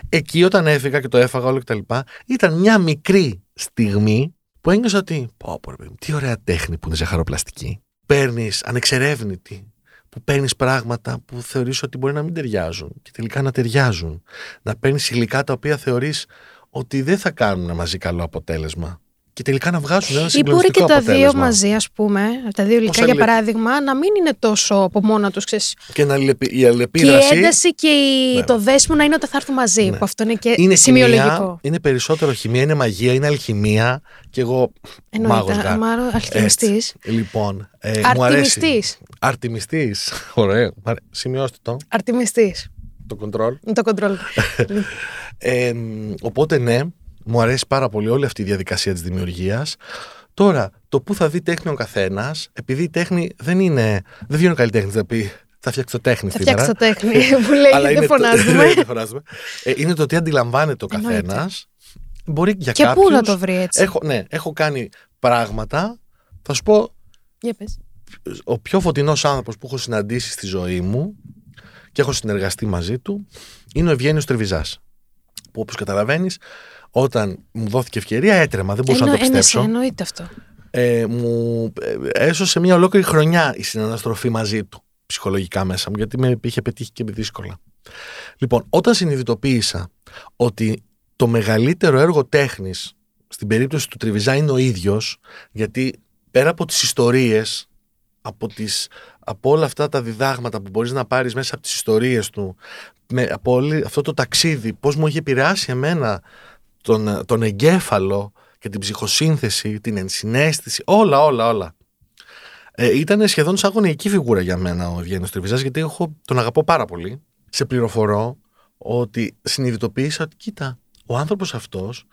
Εκεί όταν έφυγα και το έφαγα όλο και τα λοιπά, ήταν μια μικρή στιγμή που ένιωσα ότι. Πω, πω, ρε παιδί μου, τι ωραία τέχνη που είναι ζαχαροπλαστική. Παίρνεις ανεξερεύνητη, που παίρνεις πράγματα που θεωρείς ότι μπορεί να μην ταιριάζουν και τελικά να ταιριάζουν. Να παίρνεις υλικά τα οποία θεωρείς ότι δεν θα κάνουν μαζί καλό αποτέλεσμα. Και τελικά να βγάζουν ένα Ή μπορεί και συγκλονιστικό τα δύο αποτέλεσμα. μαζί, ας πούμε, τα δύο υλικά για αλληλε- παράδειγμα, να μην είναι τόσο από μόνα τους, ξέρεις. Και να αλληλεπι- η Και η αλληλεπίδραση. ένταση και η... Ναι. το δέσιμο να είναι ότι θα έρθουν μαζί. Ναι. Που αυτό είναι και είναι σημειολογικό. χημεία, είναι περισσότερο χημεία, είναι μαγεία, είναι αλχημία και εγώ μάγος Εννοείται. γα. Μάρο, αλχημιστής. Έτσι. Λοιπόν, ε, μου αρέσει. Αρτιμιστής. Αρτιμιστής. Ωραίο. Μ' αρέ- Σημειώστε το, Αρτιμιστής. το control. Το κοντρόλ. Ε, μ, οπότε ναι, μου αρέσει πάρα πολύ όλη αυτή η διαδικασία της δημιουργίας. Τώρα, το που θα δει τέχνη ο καθένας, επειδή η τέχνη δεν είναι. Δεν βγαίνει ο καλλιτέχνης να πει θα φτιάξω τέχνη Θα σήμερα. φτιάξει το τέχνη που λέει Αλλά δεν είναι το- φωνάζουμε. Ναι, δεν φωνάζουμε. Ε, είναι το τι αντιλαμβάνεται ο Εννοείται. καθένας. Μπορεί για Και κάποιους, πού να το βρει έτσι. Έχω, ναι, έχω κάνει πράγματα. Θα σου πω, Για πες. ο πιο φωτεινός άνθρωπος που έχω συναντήσει στη ζωή μου και έχω συνεργαστεί μαζί του είναι ο Ευγένιος Τρεβιζάς. Που όπως καταλαβαίνεις, όταν μου δόθηκε ευκαιρία έτρεμα, δεν μπορούσα να το Εννο- εννοείται, πιστέψω. Εννοείται αυτό. Ε, μου ε, έσωσε μια ολόκληρη χρονιά η συναναστροφή μαζί του ψυχολογικά μέσα μου γιατί με είχε πετύχει και δύσκολα. Λοιπόν, όταν συνειδητοποίησα ότι το μεγαλύτερο έργο τέχνης στην περίπτωση του Τριβιζά είναι ο ίδιος γιατί πέρα από τις ιστορίες από, τις, από όλα αυτά τα διδάγματα που μπορείς να πάρεις μέσα από τις ιστορίες του με, από όλη, αυτό το ταξίδι πώς μου έχει επηρεάσει εμένα τον, τον εγκέφαλο και την ψυχοσύνθεση, την ενσυναίσθηση, όλα, όλα, όλα. Ε, ήταν σχεδόν σαν γονεϊκή φιγούρα για μένα ο Ευγένιος Τριβιζάς γιατί έχω, τον αγαπώ πάρα πολύ. Σε πληροφορώ ότι συνειδητοποίησα ότι κοίτα, ο άνθρωπος αυτός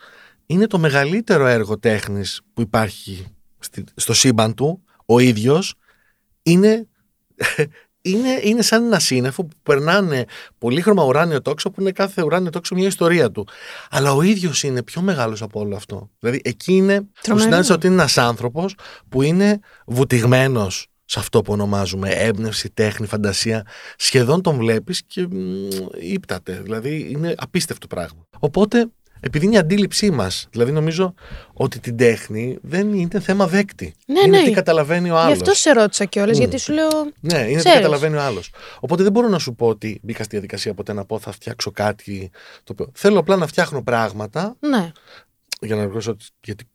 είναι το μεγαλύτερο έργο τέχνης που υπάρχει στη- στο σύμπαν του, ο ίδιος είναι είναι, είναι σαν ένα σύννεφο που περνάνε πολύχρωμα ουράνιο τόξο που είναι κάθε ουράνιο τόξο μια ιστορία του. Αλλά ο ίδιος είναι πιο μεγάλος από όλο αυτό. Δηλαδή εκεί είναι που Τρομερό. συνάντησα ότι είναι ένας άνθρωπος που είναι βουτυγμένος σε αυτό που ονομάζουμε έμπνευση, τέχνη, φαντασία. Σχεδόν τον βλέπεις και μ, ύπταται. Δηλαδή είναι απίστευτο πράγμα. Οπότε επειδή είναι η αντίληψή μας, δηλαδή νομίζω ότι την τέχνη δεν είναι θέμα δέκτη. Ναι, είναι ναι. τι καταλαβαίνει ο άλλος. Γι' αυτό σε ρώτησα κιόλας, γιατί σου λέω. Ναι, είναι τι Ξέρεις. καταλαβαίνει ο άλλος. Οπότε δεν μπορώ να σου πω ότι μπήκα στη διαδικασία ποτέ να πω θα φτιάξω κάτι. Το οποίο... Θέλω απλά να φτιάχνω πράγματα Ναι. για να ρωτήσω ότι. Γιατί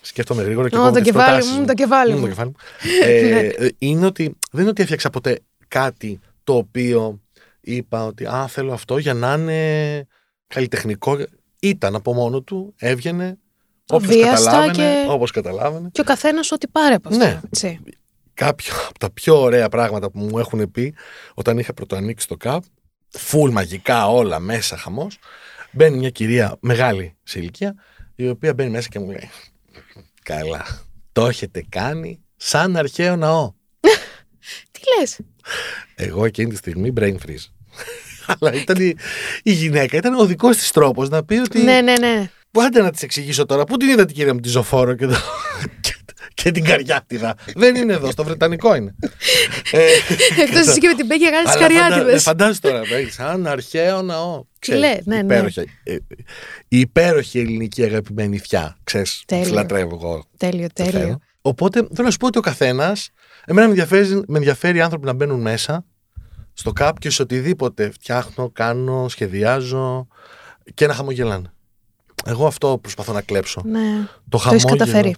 σκέφτομαι γρήγορα και Ω, κόβω το τις κεφάλι προτάσεις μου, το κεφάλι Μ, μου. το κεφάλι μου. ε, Ναι. ε, είναι ότι δεν είναι ότι έφτιαξα ποτέ κάτι το οποίο είπα ότι α, θέλω αυτό για να είναι καλλιτεχνικό. Ήταν από μόνο του, έβγαινε. Όποιος Αβίαστα καταλάβαινε, και- όπως καταλάβαινε. Και ο καθένας ό,τι πάρει από αυτό. Ναι. έτσι. κάποιο από τα πιο ωραία πράγματα που μου έχουν πει όταν είχα πρωτοανοίξει το ΚΑΠ, φουλ μαγικά όλα μέσα χαμός, μπαίνει μια κυρία μεγάλη σε ηλικία, η οποία μπαίνει μέσα και μου λέει «Καλά, το έχετε κάνει σαν αρχαίο ναό». Τι λες; Εγώ εκείνη τη στιγμή brain freeze. Αλλά ήταν η, η γυναίκα, ήταν ο δικός της τρόπος να πει ότι Ναι, ναι, ναι. Άντε να της εξηγήσω τώρα. Πού την είδα την κυρία μου τη Ζωφόρο και, το... και, και την Καριάτιδα. Δεν είναι εδώ, στο Βρετανικό είναι. ε, Εκτός εσύ και με την Πέγγια γάλα αλλά τη Καριάτιδε. φαντα- Φαντάζεσαι τώρα, παιδί, σαν αρχαίο ναό. Ξέρεις, λέει, ναι, ναι. υπέροχη, ε, η υπέροχη ελληνική αγαπημένη θιά. Ξέρεις, Τέλειο. τη λατρεύω εγώ. Τέλειο, το τέλειο. θέλω. Οπότε θέλω να σου πω ότι ο καθένας, εμένα με ενδιαφέρει, με ενδιαφέρει οι άνθρωποι να μπαίνουν μέσα στο κάπ και σε οτιδήποτε φτιάχνω, κάνω, σχεδιάζω και να χαμογελάνε. Εγώ αυτό προσπαθώ να κλέψω. Ναι. Το Το έχεις χαμόγελο. καταφέρει.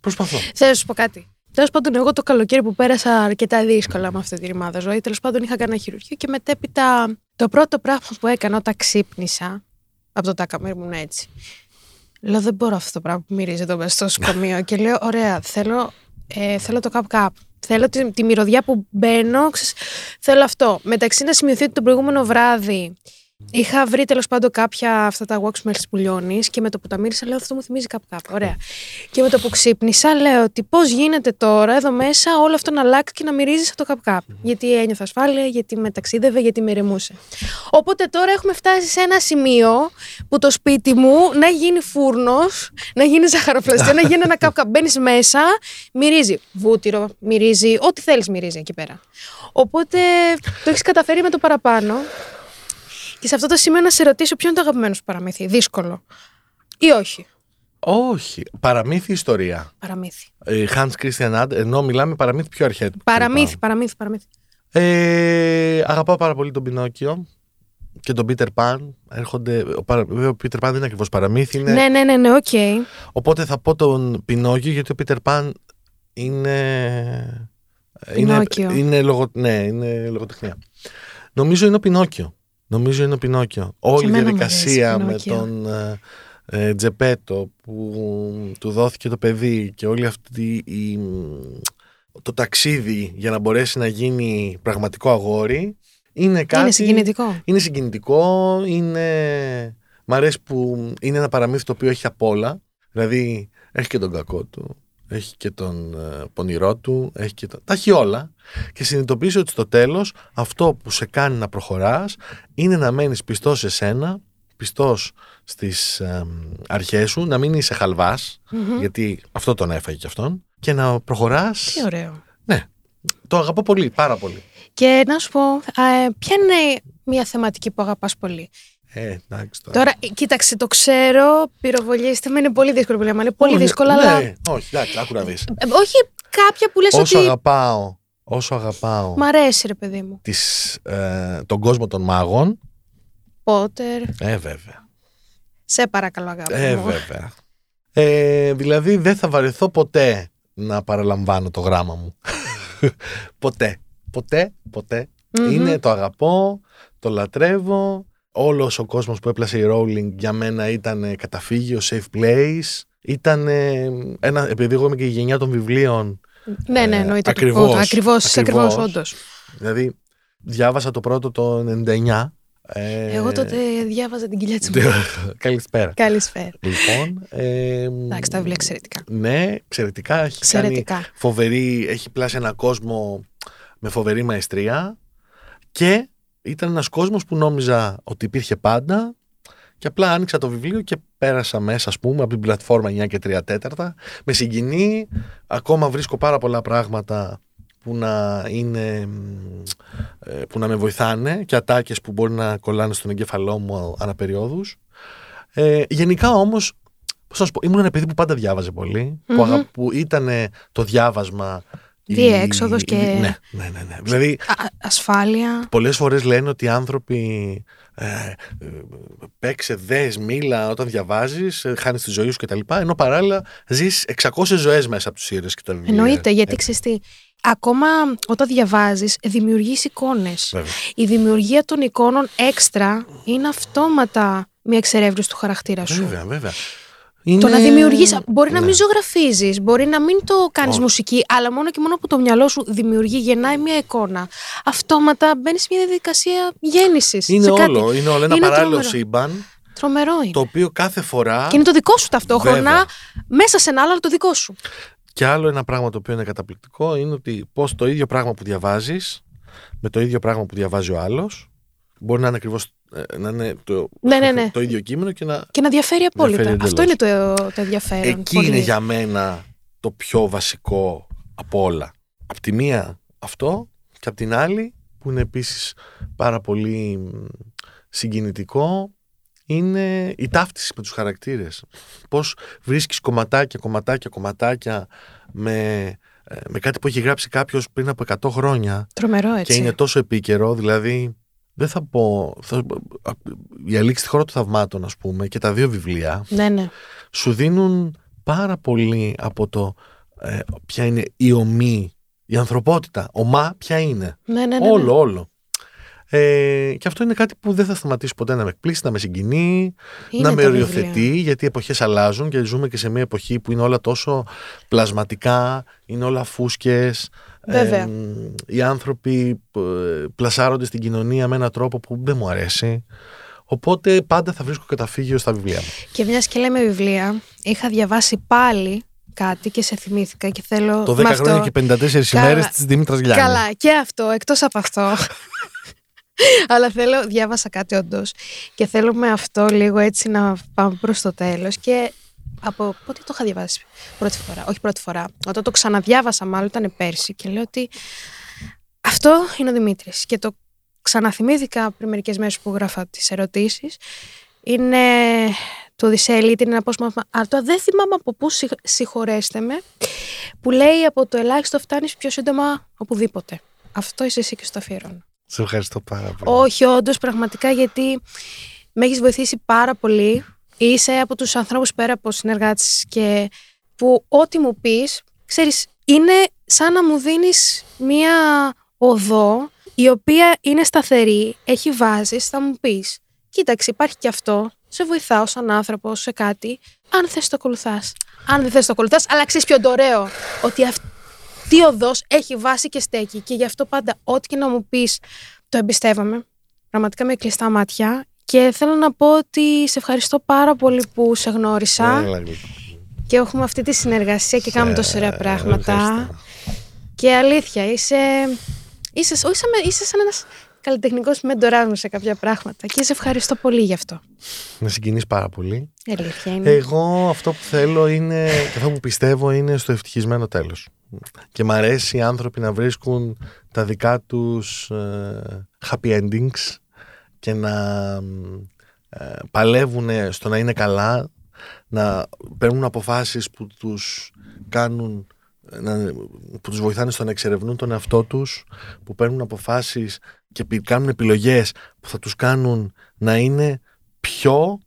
Προσπαθώ. Θέλω να σου πω κάτι. Τέλος πάντων, εγώ το καλοκαίρι που πέρασα αρκετά δύσκολα με αυτή τη ρημάδα ζωή, τέλος πάντων είχα κάνει ένα χειρουργείο και μετέπειτα το πρώτο πράγμα που έκανα όταν ξύπνησα από το τάκα μου ήμουν έτσι. Λέω δεν μπορώ αυτό το πράγμα που μυρίζει εδώ μέσα στο σκομείο και λέω ωραία, θέλω, ε, θέλω το cup cup. Θέλω τη, τη μυρωδιά που μπαίνω, ξέρεις, θέλω αυτό. Μεταξύ να σημειωθεί ότι το προηγούμενο βράδυ Είχα βρει τέλος πάντων κάποια αυτά τα wax melts που λιώνει και με το που τα μύρισα λέω αυτό μου θυμίζει κάπου κάπου. Ωραία. Και με το που ξύπνησα λέω ότι πώς γίνεται τώρα εδώ μέσα όλο αυτό να αλλάξει και να μυρίζεις αυτό κάπου κάπου. Γιατί ένιωθα ασφάλεια, γιατί με ταξίδευε, γιατί με ρεμούσε. Οπότε τώρα έχουμε φτάσει σε ένα σημείο που το σπίτι μου να γίνει φούρνος, να γίνει ζαχαροπλαστεία, να γίνει ένα κάπου κάπου. Μπαίνεις μέσα, μυρίζει βούτυρο, μυρίζει, ό,τι θέλεις μυρίζει εκεί πέρα. Οπότε το έχεις καταφέρει με το παραπάνω. Και σε αυτό το σημείο να σε ρωτήσω ποιο είναι το αγαπημένο σου παραμύθι. Δύσκολο. Ή όχι; Όχι. Παραμύθι ιστορία; Παραμύθι. Ε, Hans Christian Ad, ενώ μιλάμε παραμύθι πιο αρχαίτικο. Παραμύθι, παραμύθι, παραμύθι. Ε, αγαπάω πάρα πολύ τον Πινόκιο και τον Peter Pan. Έρχονται, ο, παρα- βέβαια, ο Peter Pan δεν είναι ακριβώς παραμύθι. Είναι, Ναι, ναι, ναι, ναι, οκ. Οπότε θα πω τον Πινόκιο γιατί ο Peter Pan είναι. Πινόκιο. Είναι, είναι, λογο, ναι, είναι λογοτεχνία. Νομίζω είναι ο Πινόκιο. Νομίζω είναι ο Πινόκιο. Όλη η εμένα μου διαδικασία αρέσει με Πινόκιο. τον ε, ε, Τζεπέτο που του δόθηκε το παιδί και όλη αυτή η, το ταξίδι για να μπορέσει να γίνει πραγματικό αγόρι είναι κάτι... Είναι συγκινητικό. Είναι συγκινητικό, είναι... Μ' αρέσει που είναι ένα παραμύθι το οποίο έχει απ' όλα. Δηλαδή, έχει και τον κακό του, έχει και τον ε, πονηρό του, έχει και τον... Τα έχει όλα. Και συνειδητοποιήσει ότι στο τέλος αυτό που σε κάνει να προχωράς είναι να μένεις πιστός σε σένα, πιστός στις ε, αρχές σου, να μην είσαι χαλβάς, Μμμ. γιατί αυτό τον έφαγε κι αυτόν, και να προχωράς... Τι ωραίο. Ναι, το αγαπώ πολύ, πάρα πολύ. Και να σου πω, α, ε, ποια είναι μια θεματική που αγαπάς πολύ; Ε, εντάξει τώρα. Τώρα, ε, κοίταξε, το ξέρω, πυροβολίστε με, είναι πολύ δύσκολο που λέμε. Είναι πολύ Όχι, δύσκολο, ναι, αλλά. όχι, εντάξει, άκου να δεις. Ε, όχι κάποια που λες όσο ότι. αγαπάω, όσο αγαπάω Μ' αρέσει, ρε παιδί μου. τις, ε, τον κόσμο των μάγων, Πότερ. ε βέβαια, Σε παρακαλώ, αγάπη. ε μου. βέβαια. Ε, δηλαδή δεν θα βαρεθώ ποτέ να παραλαμβάνω το γράμμα μου. ποτέ, ποτέ, ποτέ. Μμμ. Είναι το αγαπώ, το λατρεύω. Όλος ο κόσμος που έπλασε η Rowling για μένα ήταν καταφύγιο, safe place. Ήταν ένα, επειδή εγώ είμαι και η γενιά των βιβλίων, Ναι, ναι, Ε, εννοείται. ακριβώς, Ακριβώς, ακριβώς. ακριβώς, όντως. δηλαδή διάβασα το πρώτο το 99. Ε, Εγώ τότε διάβαζα την κοιλιά της μου. Καλησπέρα. Καλησπέρα. Λοιπόν, ε, Εντάξει, τα βιβλία εξαιρετικά. Ναι, εξαιρετικά. Έχει κάνει Εξαιρετικά. φοβερή, έχει πλάσει ένα κόσμο με φοβερή μαεστρία και ήταν ένας κόσμος που νόμιζα ότι υπήρχε πάντα και απλά άνοιξα το βιβλίο και πέρασα μέσα, ας πούμε, από την πλατφόρμα 9 και 3 τέταρτα. Με συγκινεί, ακόμα βρίσκω πάρα πολλά πράγματα που να, είναι, ε, που να με βοηθάνε και ατάκες που μπορεί να κολλάνε στον εγκέφαλό μου αναπεριόδους. Ε, γενικά όμως, πώς να σου πω, ήμουν ένα παιδί που πάντα διάβαζε πολύ, που, αγα, που ήταν το διάβασμα Διέξοδος η- και- Ναι, ναι, ναι. ναι. Δηλαδή, Α- ασφάλεια. πολλές φορές λένε ότι οι άνθρωποι ε, ε, παίξε, δες, μίλα όταν διαβάζεις, ε, χάνεις τη ζωή σου κτλ. Ενώ παράλληλα ζεις 600 ζωές μέσα από τους ήρωες και τα βιβλία. Εννοείται, γιατί Ε, ξέρεις τι, ακόμα όταν διαβάζεις, δημιουργείς εικόνες. βέβαια. Η δημιουργία των εικόνων έξτρα είναι αυτόματα μια εξερεύνηση του χαρακτήρα σου. Βέβαια, βέβαια. Το να Είναι- δημιουργεί. Μπορεί να Ναι. μην ζωγραφίζεις, μπορεί να μην το κάνεις Όχι. μουσική, αλλά μόνο και μόνο που το μυαλό σου δημιουργεί, γεννάει μια εικόνα. Αυτόματα μπαίνεις σε μια διαδικασία γέννησης. Είναι όλο, είναι όλο ένα Είναι παράλληλο τρομερό. σύμπαν Τρομερό είναι. το οποίο κάθε φορά Και είναι το δικό σου ταυτόχρονα, Βέβαια. μέσα σε ένα άλλο, αλλά το δικό σου. και άλλο ένα πράγμα το οποίο είναι καταπληκτικό είναι ότι πως το ίδιο πράγμα που διαβάζεις με το ίδιο πράγμα που διαβάζει ο άλλος μπορεί να είναι ακριβώς ε, να είναι το, Ναι, ναι, ναι. το ίδιο κείμενο και να Και να διαφέρει απόλυτα. Διαφέρει Αυτό είναι εντελώς. το, το ενδιαφέρον. Εκεί Πολύ. είναι για μένα το πιο βασικό από όλα. Απ' τη μία αυτό και απ' την άλλη που είναι επίσης πάρα πολύ μ, συγκινητικό είναι η ταύτιση με τους χαρακτήρες. Πώς βρίσκεις κομματάκια, κομματάκια, κομματάκια με, ε, με κάτι που έχει γράψει κάποιος πριν από 100 χρόνια Τρομερό έτσι. και είναι τόσο επίκαιρο, δηλαδή δεν θα πω, θα, η Αλήξη στη χώρα των θαυμάτων ας πούμε και τα δύο βιβλία Ναι, ναι. σου δίνουν πάρα πολύ από το ε, ποια είναι η ομή, η ανθρωπότητα. Ομά ποια είναι. ναι, ναι, ναι, ναι. Όλο, όλο. Ε, και αυτό είναι κάτι που δεν θα σταματήσει ποτέ να με εκπλήσει, να με συγκινεί, Είναι να με τα οριοθετεί, βιβλία. γιατί οι εποχές αλλάζουν και ζούμε και σε μια εποχή που είναι όλα τόσο πλασματικά, είναι όλα φούσκες. Βέβαια. οι άνθρωποι ε, πλασάρονται στην κοινωνία με έναν τρόπο που δεν μου αρέσει. Οπότε πάντα θα βρίσκω καταφύγιο στα βιβλία μου. Και μιας και λέμε βιβλία, είχα διαβάσει πάλι κάτι και σε θυμήθηκα και θέλω. Το 10 με αυτό- χρόνια και 54 Καλά. ημέρες της Δήμητρας Γιάννη. Καλά, και αυτό, εκτός από αυτό. Αλλά θέλω, διάβασα κάτι όντως. Και θέλω με αυτό λίγο έτσι να πάμε προς το τέλος. Και από πότε το είχα διαβάσει; Πρώτη φορά. Όχι πρώτη φορά. Όταν το ξαναδιάβασα, μάλλον ήταν πέρσι. Και λέω ότι αυτό είναι ο Δημήτρης. Και το ξαναθυμήθηκα πριν μερικές μέρες που γράφα τις ερωτήσεις. Είναι το Οδυσσέλη, είναι ένα απόσπασμα. Αλλά το δεν θυμάμαι από πού συγ- συγχωρέστε με. Που λέει από το ελάχιστο φτάνεις πιο σύντομα οπουδήποτε. Αυτό είσαι εσύ και στο αφιερώνω. Σε ευχαριστώ πάρα πολύ. Όχι, όντως, πραγματικά γιατί με έχεις βοηθήσει πάρα πολύ. Είσαι από τους ανθρώπους πέρα από συνεργάτες και που ό,τι μου πεις, ξέρεις, είναι σαν να μου δίνεις μία οδό η οποία είναι σταθερή, έχει βάσει, θα μου πεις. Κοίταξε, υπάρχει και αυτό. Σε βοηθάω σαν άνθρωπο σε κάτι. Αν θες το ακολουθάς. Αν δεν θες το ακολουθάς, αλλά ξέρεις ποιο είναι το ωραίο. Ότι αυτή η οδός έχει βάση και στέκει. Και γι' αυτό πάντα, ό,τι και να μου πεις, το εμπιστεύομαι. Πραγματικά με κλειστά μάτια. Και θέλω να πω ότι σε ευχαριστώ πάρα πολύ που σε γνώρισα Έλα, γλυκό. και έχουμε αυτή τη συνεργασία και κάνουμε τόσα ωραία πράγματα. ευχαριστώ. Και αλήθεια, είσαι, είσαι, όχι σαν, είσαι σαν ένας καλλιτεχνικός μεντοράς μου σε κάποια πράγματα και σε ευχαριστώ πολύ γι' αυτό. Με συγκινείς πάρα πολύ. Αλήθεια είναι. Εγώ αυτό που θέλω είναι, και αυτό που πιστεύω είναι στο ευτυχισμένο τέλος. Και μ' αρέσει οι άνθρωποι να βρίσκουν τα δικά τους ε, happy endings και να ε, παλεύουν στο να είναι καλά, να παίρνουν αποφάσεις που τους κάνουν να, που τους βοηθάνε στο να εξερευνούν τον εαυτό τους, που παίρνουν αποφάσεις και πι- κάνουν επιλογές που θα τους κάνουν να είναι πιο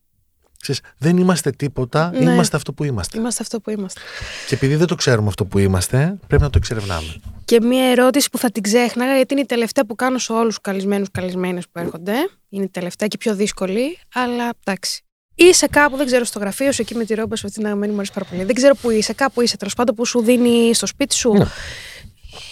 Ξέρεις, δεν είμαστε τίποτα, Ναι. είμαστε αυτό που είμαστε. Είμαστε αυτό που είμαστε. Και επειδή δεν το ξέρουμε αυτό που είμαστε, πρέπει να το εξερευνάμε. Και μία ερώτηση που θα την ξέχναγα, γιατί είναι η τελευταία που κάνω σε όλους τους καλεσμένου καλεσμένε που έρχονται. Είναι η τελευταία και πιο δύσκολη, αλλά εντάξει. Είσαι κάπου, δεν ξέρω, στο γραφείο σου, εκεί με τη ρόμπα σου, αυτή την αγαπημένη μου αρέσει πάρα πολύ. Δεν ξέρω που είσαι, κάπου είσαι, τέλος πάντων, που σου δίνει στο σπίτι σου. Ναι.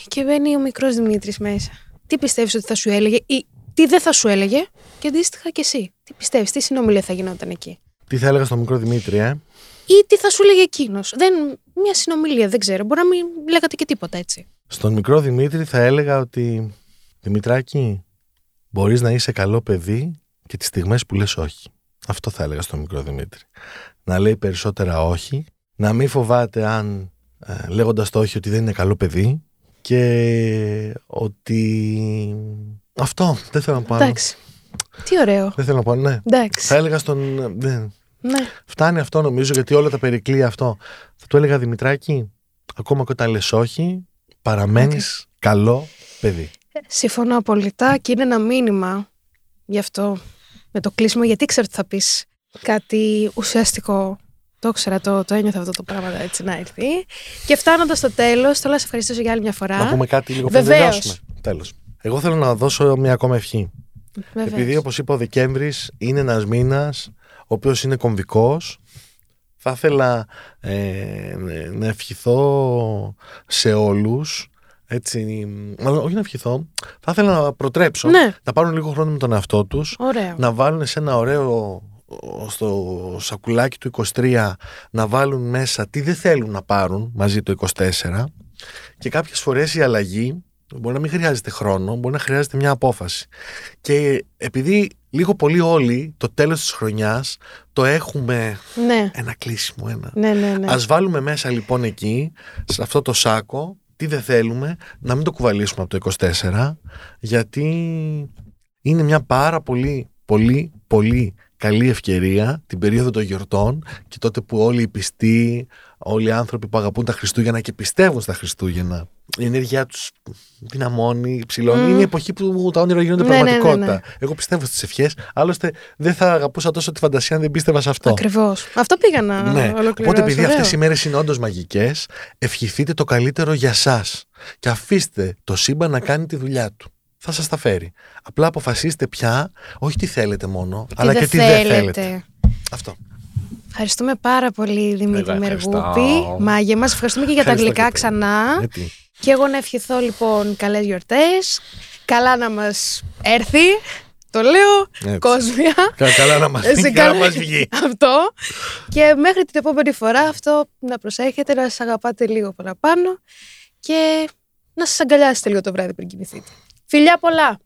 Και μπαίνει ο μικρός Δημήτρης μέσα. Τι πιστεύεις ότι θα σου έλεγε, ή τι δεν θα σου έλεγε, και αντίστοιχα και εσύ. Τι πιστεύεις, τι συνομιλία θα γινόταν εκεί; Τι θα έλεγα στον μικρό Δημήτρη, ε; ή τι θα σου λέγε εκείνος. Μια συνομιλία, δεν ξέρω. Μπορεί να μην λέγατε και τίποτα έτσι. Στον μικρό Δημήτρη θα έλεγα ότι Δημητράκη, μπορείς να είσαι καλό παιδί και τις στιγμές που λες όχι. Αυτό θα έλεγα στον μικρό Δημήτρη. Να λέει περισσότερα όχι, να μην φοβάται αν ε, λέγοντας το όχι ότι δεν είναι καλό παιδί και ότι αυτό δεν θέλω να πω. Εντάξει. Τι ωραίο. Δεν θέλω να πω, ναι. Εντάξει. Θα έλεγα στον. Ναι. Ναι. Φτάνει αυτό νομίζω γιατί όλα τα περικλεί αυτό. Θα του έλεγα Δημητράκη, ακόμα και όταν λες όχι, παραμένεις καλό παιδί. Συμφωνώ απολύτα και είναι ένα μήνυμα γι' αυτό με το κλείσιμο, γιατί ξέρω ότι θα πεις κάτι ουσιαστικό. Το ήξερα, το, το ένιωθα αυτό το πράγμα έτσι να έρθει. Και φτάνοντας στο τέλος, θέλω να σε ευχαριστήσω για άλλη μια φορά. Να πούμε κάτι λίγο πριν τελειώσουμε. Τέλος. Εγώ θέλω να δώσω μια ακόμα ευχή. Βεβαίως. Επειδή, όπως είπα, ο Δεκέμβρης είναι ένας μήνας ο οποίος είναι κομβικός. Θα ήθελα ε, να ευχηθώ σε όλους έτσι, μάλλον όχι να ευχηθώ, θα ήθελα να προτρέψω Ναι. να πάρουν λίγο χρόνο με τον εαυτό τους Ωραίο. να βάλουν σε ένα ωραίο στο σακουλάκι του 23 να βάλουν μέσα τι δεν θέλουν να πάρουν μαζί το 24 και κάποιες φορές η αλλαγή μπορεί να μην χρειάζεται χρόνο, μπορεί να χρειάζεται μια απόφαση. Και επειδή λίγο πολύ όλοι το τέλος της χρονιάς το έχουμε Ναι. ένα κλείσιμο, ένα. Ναι, ναι, ναι. Ας βάλουμε μέσα λοιπόν εκεί, σε αυτό το σάκο, τι δεν θέλουμε, να μην το κουβαλήσουμε από το 24, γιατί είναι μια πάρα πολύ, πολύ, πολύ καλή ευκαιρία την περίοδο των γιορτών και τότε που όλοι οι πιστοί, όλοι οι άνθρωποι που αγαπούν τα Χριστούγεννα και πιστεύουν στα Χριστούγεννα, η ενέργειά τους δυναμώνει, ψηλώνει. Μμ. Είναι η εποχή που τα όνειρα γίνονται Ναι, ναι, ναι, ναι. πραγματικότητα. Εγώ πιστεύω στις ευχές. Άλλωστε, δεν θα αγαπούσα τόσο τη φαντασία αν δεν πίστευα σε αυτό. Ακριβώς. Αυτό πήγα να Ναι. ολοκληρώσω. Οπότε, επειδή Ωραίο. αυτέ οι μέρες είναι όντως μαγικές, ευχηθείτε το καλύτερο για εσά. Και αφήστε το σύμπαν να κάνει τη δουλειά του. Θα σας τα φέρει. Απλά αποφασίστε πια, όχι τι θέλετε μόνο, αλλά δεν και τι δεν θέλετε. Αυτό. Ευχαριστούμε πάρα πολύ, Δημήτρη Εγώ ευχαριστώ. Μεργούπη. Μάγε μας, ευχαριστούμε και για τα Ευχαριστώ αγγλικά και πάλι. ξανά. Γιατί. Και εγώ να ευχηθώ λοιπόν καλές γιορτές. Καλά να μας έρθει. Το λέω. Έτσι. Κόσμια. Κα- Καλά να μας Σε βγει. καλά- να μας βγει. Αυτό. Και μέχρι την επόμενη φορά αυτό να προσέχετε, να σας αγαπάτε λίγο παραπάνω και να σας αγκαλιάσετε λίγο το βράδυ πριν κοιμηθείτε. Φιλιά πολλά!